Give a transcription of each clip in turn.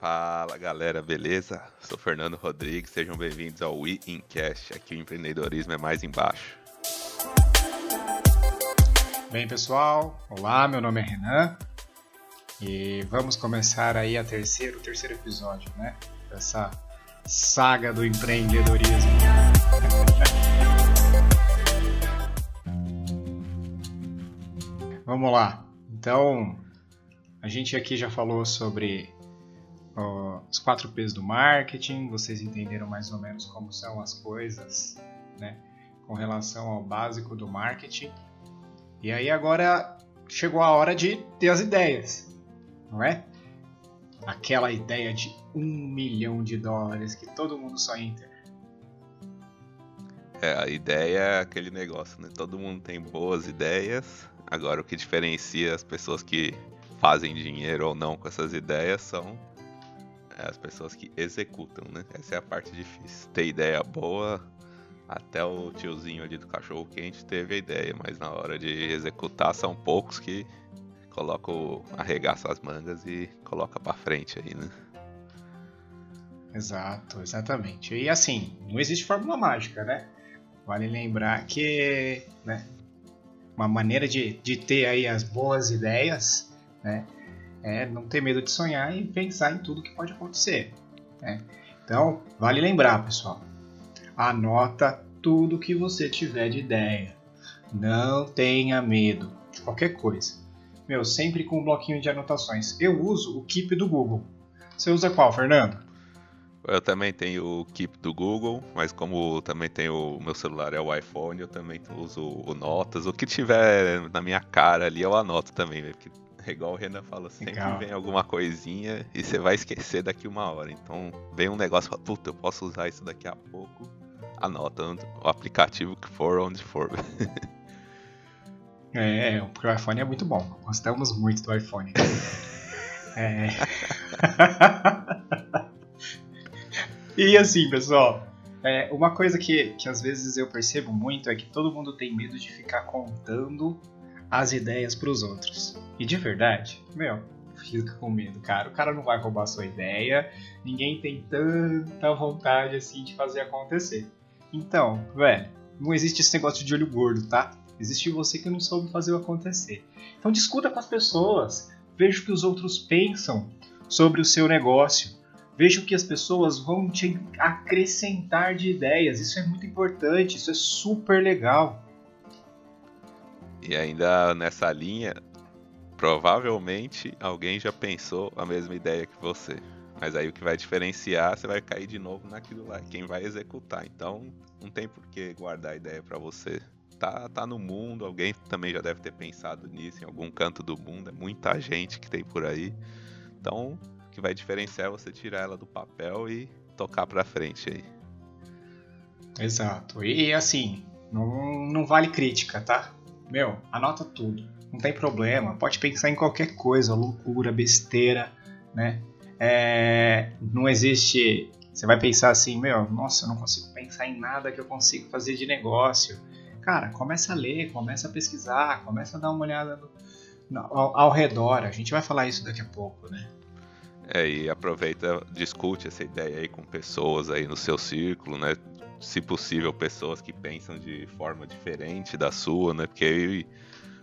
Fala galera, beleza? Sou Fernando Rodrigues, sejam bem-vindos ao We Incast. Aqui o empreendedorismo é mais embaixo. Bem pessoal, olá, meu nome é Renan e vamos começar aí a terceiro, o terceiro episódio, né? Dessa saga do empreendedorismo. vamos lá. Então, a gente aqui já falou sobre os quatro P's do marketing, vocês entenderam mais ou menos como são as coisas, né, com relação ao básico do marketing. E aí agora chegou a hora de ter as ideias, não é? Aquela ideia de um milhão de dólares que todo mundo em ter. É, a ideia é aquele negócio, né? Todo mundo tem boas ideias. Agora, o que diferencia as pessoas que fazem dinheiro ou não com essas ideias são é as pessoas que executam, né? Essa é a parte difícil. Ter ideia boa, até o tiozinho ali do cachorro quente teve a ideia, mas na hora de executar são poucos que colocam, arregaçam as mangas e coloca para frente aí, né? Exato, exatamente. E assim, não existe fórmula mágica, né? Vale lembrar que, né, uma maneira de, de ter aí as boas ideias, né, é não ter medo de sonhar e pensar em tudo que pode acontecer. Né? Então, vale lembrar, pessoal, anota tudo que você tiver de ideia. Não tenha medo de qualquer coisa. Meu, sempre com um bloquinho de anotações. Eu uso o Keep do Google. Você usa qual, Fernando? Eu também tenho o Keep do Google, mas como também tenho o meu celular é o iPhone, eu também uso o Notas. O que tiver na minha cara ali eu anoto também, porque igual o Renan falou, sempre Legal. vem alguma coisinha e você vai esquecer daqui uma hora. Então vem um negócio e fala, puta, eu posso usar isso daqui a pouco. Anota o aplicativo que for, onde for. é, porque o iPhone é muito bom. Gostamos muito do iPhone. é. e assim, pessoal, é, uma coisa que, que às vezes eu percebo muito é que todo mundo tem medo de ficar contando as ideias para os outros. E de verdade, meu, fica com medo, cara. O cara não vai roubar sua ideia, ninguém tem tanta vontade assim de fazer acontecer. Então, velho, não existe esse negócio de olho gordo, tá? Existe você que não soube fazer o acontecer. Então discuta com as pessoas, veja o que os outros pensam sobre o seu negócio. Veja o que as pessoas vão te acrescentar de ideias. Isso é muito importante, isso é super legal. E ainda nessa linha, provavelmente alguém já pensou a mesma ideia que você. Mas aí o que vai diferenciar, você vai cair de novo naquilo lá, quem vai executar. Então, não tem por que guardar a ideia para você. Tá, tá no mundo, alguém também já deve ter pensado nisso em algum canto do mundo, é muita gente que tem por aí. Então, o que vai diferenciar é você tirar ela do papel e tocar para frente aí. Exato. E assim, não, não vale crítica, tá? Meu, anota tudo. Não tem problema. Pode pensar em qualquer coisa, loucura, besteira, né? É, não existe. Você vai pensar assim, meu, nossa, eu não consigo pensar em nada que eu consiga fazer de negócio. Cara, começa a ler, começa a pesquisar, começa a dar uma olhada no, ao, ao redor. A gente vai falar isso daqui a pouco, né? É, e aproveita, discute essa ideia aí com pessoas aí no seu círculo, né? se possível, pessoas que pensam de forma diferente da sua, né? Porque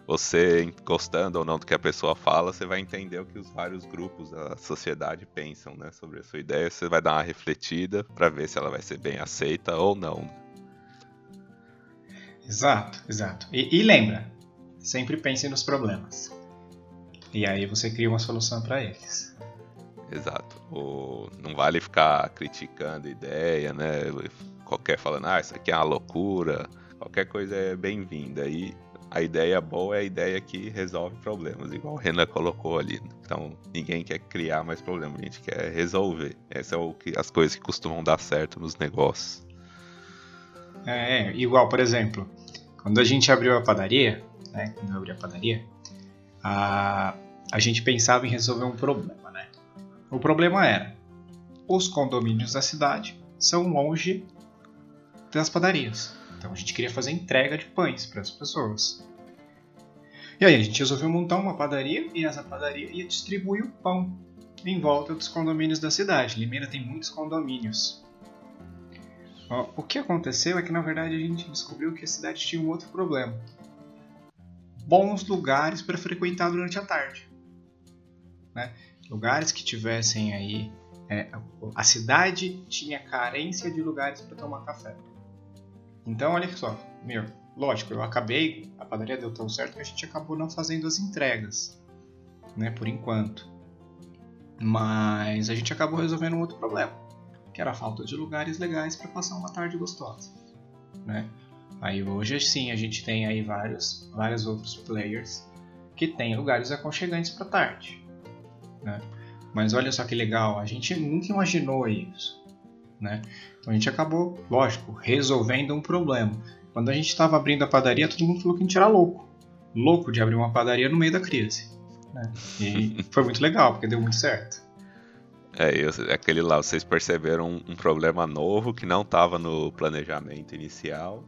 você, gostando ou não do que a pessoa fala, você vai entender o que os vários grupos da sociedade pensam, né? Sobre a sua ideia, você vai dar uma refletida para ver se ela vai ser bem aceita ou não. Exato, exato. E, e lembra, sempre pense nos problemas. E aí você cria uma solução para eles. Exato. O, não vale ficar criticando ideia, né? qualquer falando, ah, isso aqui é uma loucura, qualquer coisa é bem-vinda. E a ideia boa é a ideia que resolve problemas, igual o Renan colocou ali. Então, ninguém quer criar mais problemas, a gente quer resolver. Essas são é as coisas que costumam dar certo nos negócios. É, igual, por exemplo, quando a gente abriu a padaria, né, quando eu abri a padaria, a, a gente pensava em resolver um problema? O problema era, os condomínios da cidade são longe das padarias. Então a gente queria fazer entrega de pães para as pessoas. E aí a gente resolveu montar uma padaria e essa padaria ia distribuir o pão em volta dos condomínios da cidade. Limeira tem muitos condomínios. O que aconteceu é que na verdade a gente descobriu que a cidade tinha um outro problema. Bons lugares para frequentar durante a tarde. Né? Lugares que tivessem aí. É, a cidade tinha carência de lugares para tomar café. Então, olha só, meu, lógico, eu acabei, a padaria deu tão certo que a gente acabou não fazendo as entregas, né, por enquanto. Mas a gente acabou resolvendo um outro problema, que era a falta de lugares legais para passar uma tarde gostosa, né? Aí hoje sim a gente tem aí vários, vários outros players que têm lugares aconchegantes para tarde, né? Mas olha só que legal, a gente nunca imaginou isso, né? Então a gente acabou, lógico, resolvendo um problema. Quando a gente estava abrindo a padaria, todo mundo falou que a gente era louco, louco de abrir uma padaria no meio da crise. Né? E foi muito legal, porque deu muito certo. É, eu, aquele lá, vocês perceberam um, um problema novo que não estava no planejamento inicial.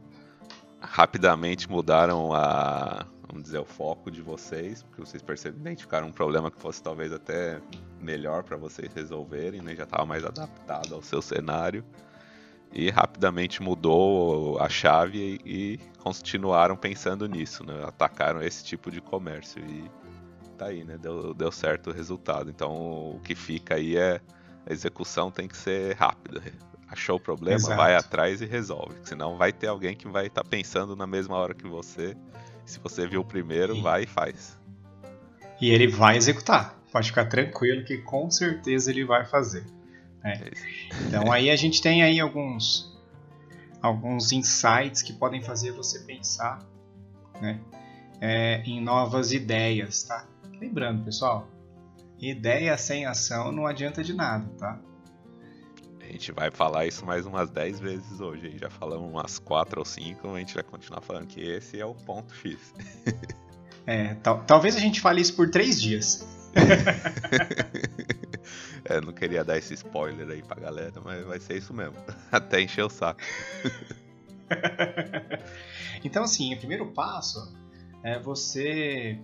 Rapidamente mudaram a, vamos dizer, o foco de vocês, porque vocês perceberam, identificaram um problema que fosse talvez até melhor para vocês resolverem, né? Já estava mais adaptado ao seu cenário. E rapidamente mudou a chave e, e continuaram pensando nisso, né? Atacaram esse tipo de comércio e tá aí, né? Deu, deu certo o resultado. Então o que fica aí é a execução tem que ser rápida. Achou o problema, Exato. vai atrás e resolve. Senão vai ter alguém que vai estar tá pensando na mesma hora que você. Se você viu o primeiro, vai e faz. E ele vai executar. Pode ficar tranquilo que com certeza ele vai fazer. Né? É. Então aí a gente tem aí alguns alguns insights que podem fazer você pensar né, é, em novas ideias, tá? Lembrando, pessoal, ideia sem ação não adianta de nada, tá? A gente vai falar isso mais umas 10 vezes hoje. Já falamos umas 4 ou 5, a gente vai continuar falando que esse é o ponto X. é, tal, talvez a gente fale isso por 3 dias. é, não queria dar esse spoiler aí pra galera, mas vai ser isso mesmo. Até encher o saco. então, assim, o primeiro passo é você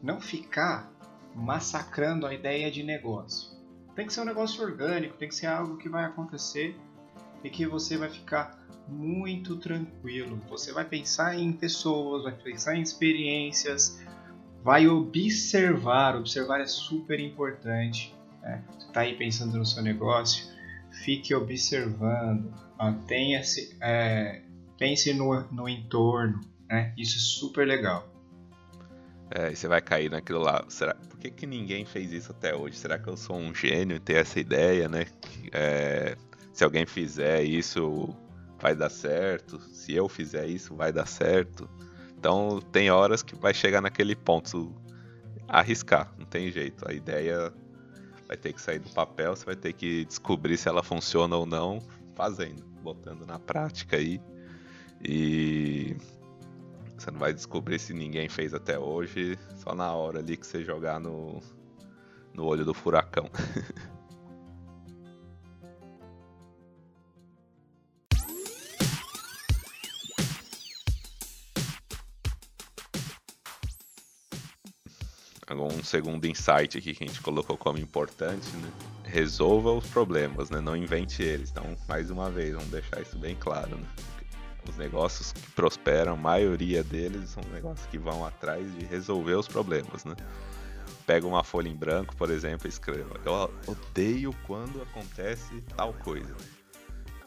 não ficar massacrando a ideia de negócio. Tem que ser um negócio orgânico, tem que ser algo que vai acontecer e que você vai ficar muito tranquilo. Você vai pensar em pessoas, vai pensar em experiências, vai observar. Observar é super importante. Né? Você está aí pensando no seu negócio, fique observando, mantenha-se, é, pense no, no entorno. Né? Isso é super legal. É, você vai cair naquilo lá. Será, por que, que ninguém fez isso até hoje? Será que eu sou um gênio em ter essa ideia, né? É, se alguém fizer isso, vai dar certo. Se eu fizer isso, vai dar certo. Então tem horas que vai chegar naquele ponto. Arriscar, não tem jeito. A ideia vai ter que sair do papel, você vai ter que descobrir se ela funciona ou não, fazendo, botando na prática aí. E você não vai descobrir se ninguém fez até hoje, só na hora ali que você jogar no, no olho do furacão. um segundo insight aqui que a gente colocou como importante, né? Resolva os problemas, né? Não invente eles. Então, mais uma vez, vamos deixar isso bem claro, né? Os negócios que prosperam, a maioria deles são negócios que vão atrás de resolver os problemas, né? Pega uma folha em branco, por exemplo, e escreva: Eu odeio quando acontece tal coisa.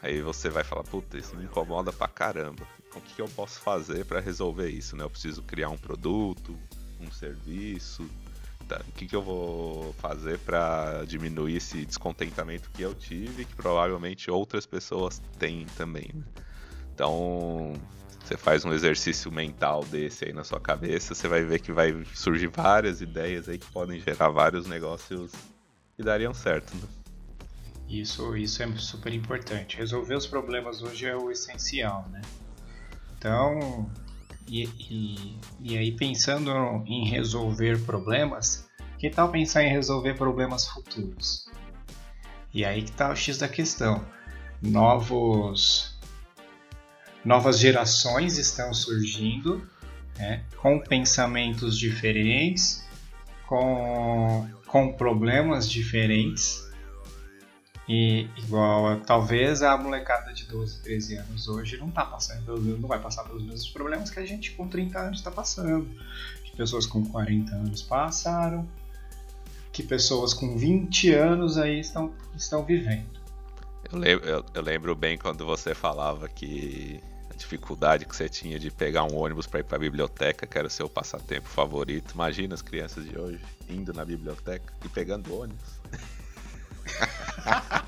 Aí você vai falar: Puta, isso me incomoda pra caramba. O que eu posso fazer para resolver isso? Né? Eu preciso criar um produto, um serviço. Tá, o que, que eu vou fazer para diminuir esse descontentamento que eu tive, que provavelmente outras pessoas têm também. Então, você faz um exercício mental desse aí na sua cabeça, você vai ver que vai surgir várias ideias aí que podem gerar vários negócios que dariam certo. Né? Isso, isso é super importante. Resolver os problemas hoje é o essencial, né? Então, e, e, e aí pensando em resolver problemas, que tal pensar em resolver problemas futuros? E aí que está o X da questão. Novos novas gerações estão surgindo né? com pensamentos diferentes, com, com problemas diferentes. E igual, talvez a molecada de 12, 13 anos hoje não tá passando, não vai passar pelos mesmos problemas que a gente com 30 anos está passando. Que pessoas com 40 anos passaram, que pessoas com 20 anos aí estão, estão vivendo. Eu lembro, eu, eu lembro bem quando você falava que a dificuldade que você tinha de pegar um ônibus para ir para a biblioteca, que era o seu passatempo favorito. Imagina as crianças de hoje indo na biblioteca e pegando ônibus.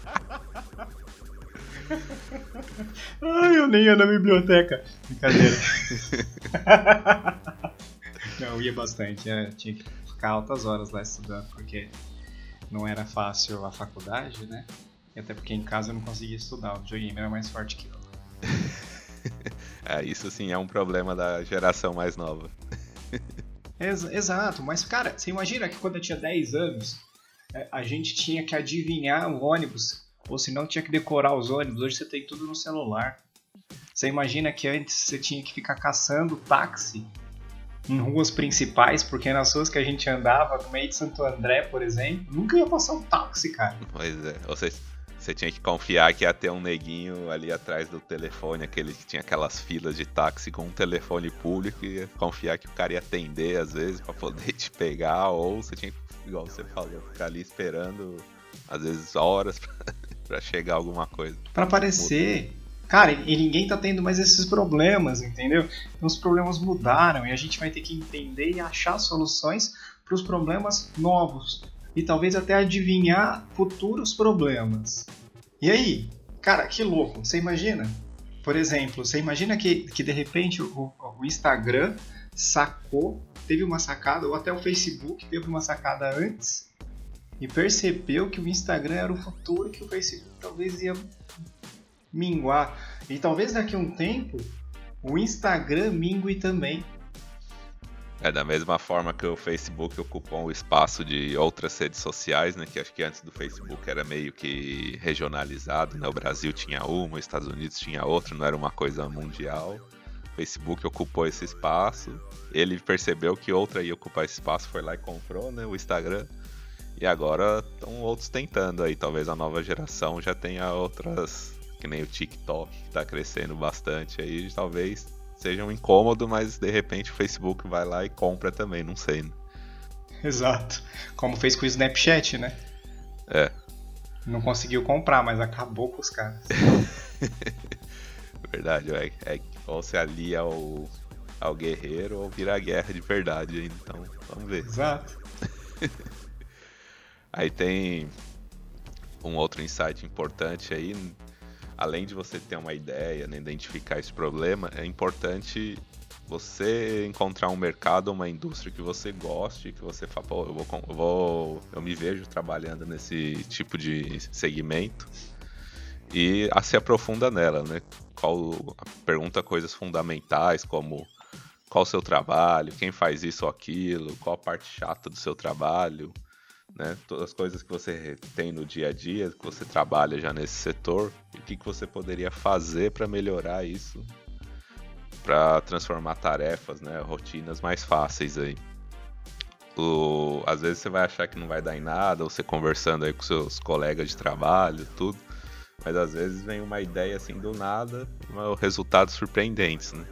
Ai, eu nem ia na biblioteca. Brincadeira. Não, eu ia bastante. Eu tinha que ficar altas horas lá estudando, porque não era fácil a faculdade, né? E até porque em casa eu não conseguia estudar, o videogame era mais forte que eu. é, isso sim é um problema da geração mais nova. Ex exato, mas cara, você imagina que quando eu tinha 10 anos, é, a gente tinha que adivinhar o ônibus, ou se não tinha que decorar os ônibus, hoje você tem tudo no celular. Você imagina que antes você tinha que ficar caçando táxi em ruas principais, porque nas ruas que a gente andava, no meio de Santo André, por exemplo, nunca ia passar um táxi, cara. Pois é, ou seja, você tinha que confiar que ia ter um neguinho ali atrás do telefone, aquele que tinha aquelas filas de táxi com um telefone público, e ia confiar que o cara ia atender às vezes para poder te pegar, ou você tinha que, igual você falou, ficar ali esperando às vezes horas para chegar alguma coisa. Para aparecer. Cara, e ninguém tá tendo mais esses problemas, entendeu? Então os problemas mudaram e a gente vai ter que entender e achar soluções para os problemas novos e talvez até adivinhar futuros problemas. E aí, cara, que louco! Você imagina? Por exemplo, você imagina que, que de repente o, o Instagram sacou, teve uma sacada, ou até o Facebook teve uma sacada antes e percebeu que o Instagram era o futuro que o Facebook talvez ia minguar. E talvez daqui a um tempo o Instagram mingue também. É da mesma forma que o Facebook ocupou o espaço de outras redes sociais, né? Que acho que antes do Facebook era meio que regionalizado, né? O Brasil tinha uma, os Estados Unidos tinha outra, não era uma coisa mundial. O Facebook ocupou esse espaço. Ele percebeu que outra ia ocupar esse espaço, foi lá e comprou, né? O Instagram. E agora estão outros tentando aí. Talvez a nova geração já tenha outras que nem o TikTok, que está crescendo bastante aí, talvez seja um incômodo, mas de repente o Facebook vai lá e compra também, não sei. Né? Exato. Como fez com o Snapchat, né? É. Não conseguiu comprar, mas acabou com os caras. verdade, é, é, ou se alia ao, ao guerreiro ou vira guerra de verdade ainda. Então, vamos ver. Exato. aí tem um outro insight importante aí além de você ter uma ideia, né, identificar esse problema, é importante você encontrar um mercado, uma indústria que você goste, que você fala, pô, eu vou, eu vou, eu me vejo trabalhando nesse tipo de segmento e se aprofunda nela, né? Qual pergunta coisas fundamentais como qual o seu trabalho, quem faz isso ou aquilo, qual a parte chata do seu trabalho, né? Todas as coisas que você tem no dia a dia, que você trabalha já nesse setor, o que, que você poderia fazer para melhorar isso, para transformar tarefas, né, rotinas mais fáceis aí. O, às vezes você vai achar que não vai dar em nada, ou você conversando aí com seus colegas de trabalho, tudo, mas às vezes vem uma ideia assim do nada, resultados surpreendentes, né?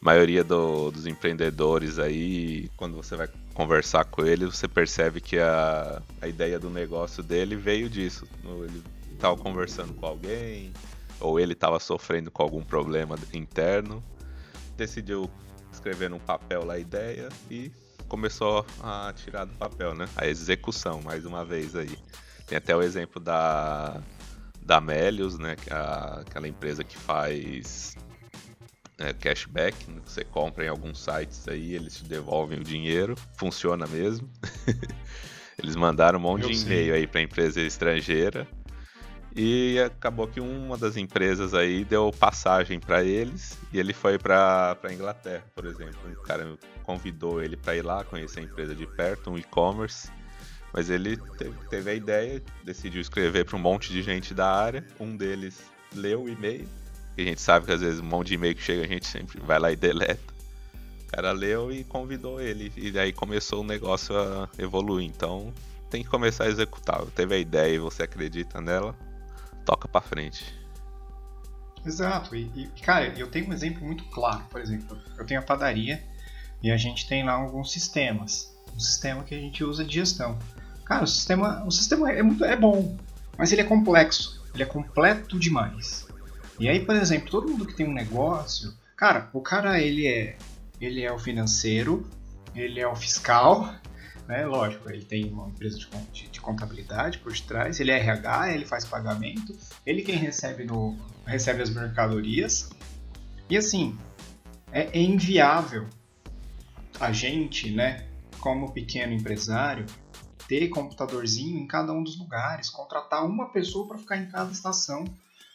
A maioria do, dos empreendedores aí, quando você vai conversar com ele, você percebe que a, a ideia do negócio dele veio disso. Ele estava conversando com alguém, ou ele estava sofrendo com algum problema interno, decidiu escrever num papel lá a ideia e começou a tirar do papel, né? A execução, mais uma vez aí. Tem até o exemplo da da Melius, né? É aquela empresa que faz é, cashback, né? você compra em alguns sites aí, eles te devolvem o dinheiro, funciona mesmo. eles mandaram um monte Eu de e-mail aí para empresa estrangeira e acabou que uma das empresas aí deu passagem para eles e ele foi para Inglaterra, por exemplo. O cara convidou ele para ir lá conhecer a empresa de perto, um e-commerce. Mas ele teve, teve a ideia, decidiu escrever para um monte de gente da área. Um deles leu o e-mail a gente sabe que às vezes um monte de e-mail que chega a gente sempre vai lá e deleta. cara leu e convidou ele. E daí começou o negócio a evoluir. Então tem que começar a executar. Teve a ideia e você acredita nela, toca pra frente. Exato. E, e, cara, eu tenho um exemplo muito claro. Por exemplo, eu tenho a padaria e a gente tem lá alguns sistemas. Um sistema que a gente usa de gestão. Cara, o sistema, o sistema é, muito, é bom, mas ele é complexo. Ele é completo demais. E aí, por exemplo, todo mundo que tem um negócio, cara, o cara ele é ele é o financeiro, ele é o fiscal, né? Lógico, ele tem uma empresa de, de contabilidade por trás, ele é RH, ele faz pagamento, ele quem recebe no recebe as mercadorias. E assim, é, é inviável a gente, né, como pequeno empresário, ter computadorzinho em cada um dos lugares, contratar uma pessoa para ficar em cada estação.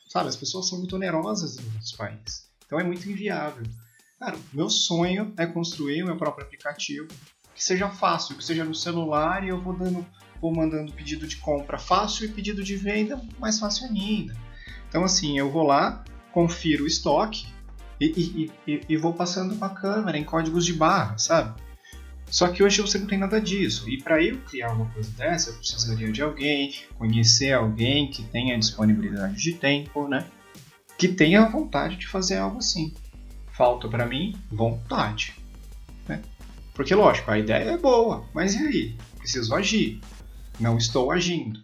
Sabe, as pessoas são muito onerosas em outros países. Então é muito inviável. Cara, meu sonho é construir o meu próprio aplicativo que seja fácil, que seja no celular e eu vou dando, vou mandando pedido de compra fácil e pedido de venda mais fácil ainda. Então assim, eu vou lá, confiro o estoque e, e, e, e vou passando com a câmera em códigos de barra, sabe? Só que hoje você não tem nada disso. E para eu criar uma coisa dessa, eu precisaria de alguém, conhecer alguém que tenha disponibilidade de tempo, né? Que tenha vontade de fazer algo assim. Falta para mim vontade. Né? Porque, lógico, a ideia é boa, mas e aí? Preciso agir. Não estou agindo.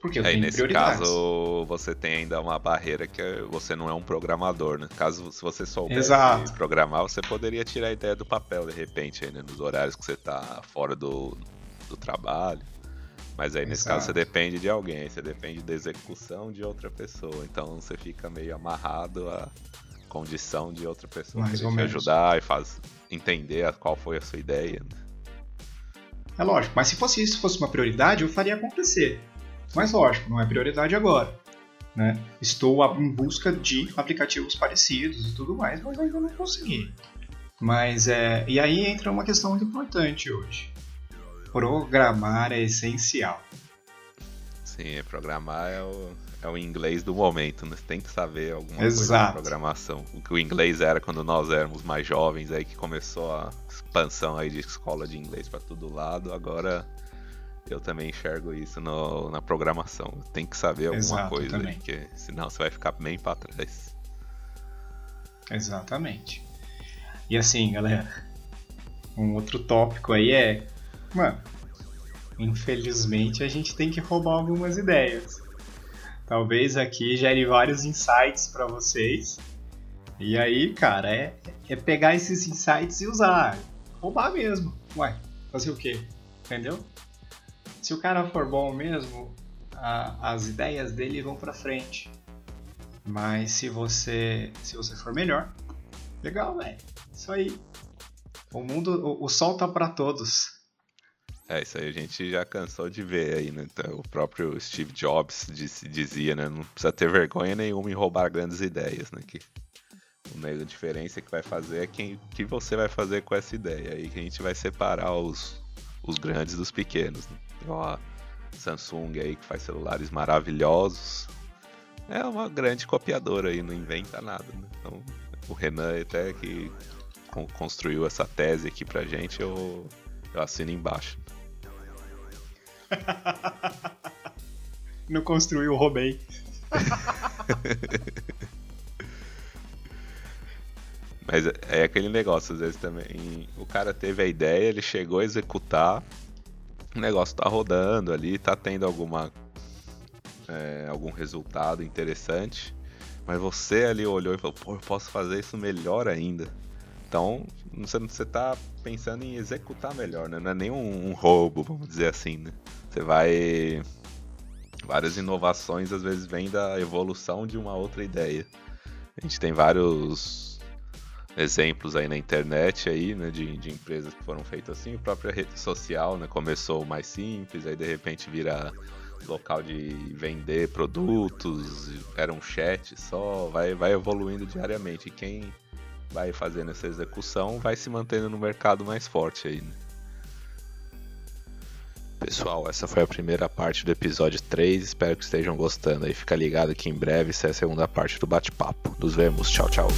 Porque eu Aí, tenho nesse prioridades. caso, você tem ainda uma barreira que é- você não é um programador, né? Caso se você soubesse Exato. programar, você poderia tirar a ideia do papel de repente, aí, né? nos horários que você tá fora do, do trabalho. Mas aí nesse caso você depende de alguém, você depende da execução de outra pessoa. Então você fica meio amarrado à condição de outra pessoa Mais ou te ajudar e faz entender qual foi a sua ideia. né? É lógico, mas se fosse isso fosse uma prioridade, eu faria acontecer. Mas lógico, não é prioridade agora. Né? Estou em busca de aplicativos parecidos e tudo mais, mas ainda não consegui. Mas é. E aí entra uma questão muito importante hoje. Programar é essencial. Sim, programar é o, é o inglês do momento, né? Você tem que saber alguma coisa Exato. de programação. O que o inglês era quando nós éramos mais jovens, aí que começou a expansão aí de escola de inglês para todo lado, agora eu também enxergo isso no- na programação. Tem que saber alguma Exato, coisa também. porque senão você vai ficar bem para trás. Exatamente. E assim, galera, um outro tópico aí é, mano, infelizmente a gente tem que roubar algumas ideias. Talvez aqui gere vários insights para vocês. E aí, cara, é, é pegar esses insights e usar. Roubar mesmo. Ué, fazer o quê? Entendeu? Se o cara for bom mesmo, a- as ideias dele vão pra frente. Mas se você se você for melhor, legal, velho. Isso aí. O mundo, o, o sol tá pra todos. É, isso aí a gente já cansou de ver aí, né? Então, o próprio Steve Jobs disse- dizia, né? Não precisa ter vergonha nenhuma em roubar grandes ideias, né? Que a diferença que vai fazer é quem que você vai fazer com essa ideia. Aí que a gente vai separar os, os grandes dos pequenos. Né? Igual a Samsung aí que faz celulares maravilhosos. É uma grande copiadora aí, não inventa nada, né? Então, o Renan até que con- construiu essa tese aqui pra gente, eu, eu assino embaixo. Não construiu, roubei. Mas é- é aquele negócio, às vezes também. O cara teve a ideia, ele chegou a executar, o negócio tá rodando ali, tá tendo alguma. é, algum resultado interessante. Mas você ali olhou e falou, pô, eu posso fazer isso melhor ainda. Então, você, você tá pensando em executar melhor, né? Não é nem um, um roubo, vamos dizer assim, né? Você vai. Várias inovações às vezes vêm da evolução de uma outra ideia. A gente tem vários exemplos aí na internet aí, né, de, de empresas que foram feitas assim, a própria rede social, né, começou mais simples, aí de repente vira local de vender produtos, era um chat só, vai, vai evoluindo diariamente. E quem vai fazendo essa execução vai se mantendo no mercado mais forte aí. Né? Pessoal, essa foi a primeira parte do episódio 3. Espero que estejam gostando aí. Fica ligado que em breve essa é a segunda parte do bate-papo. Nos vemos. Tchau, tchau.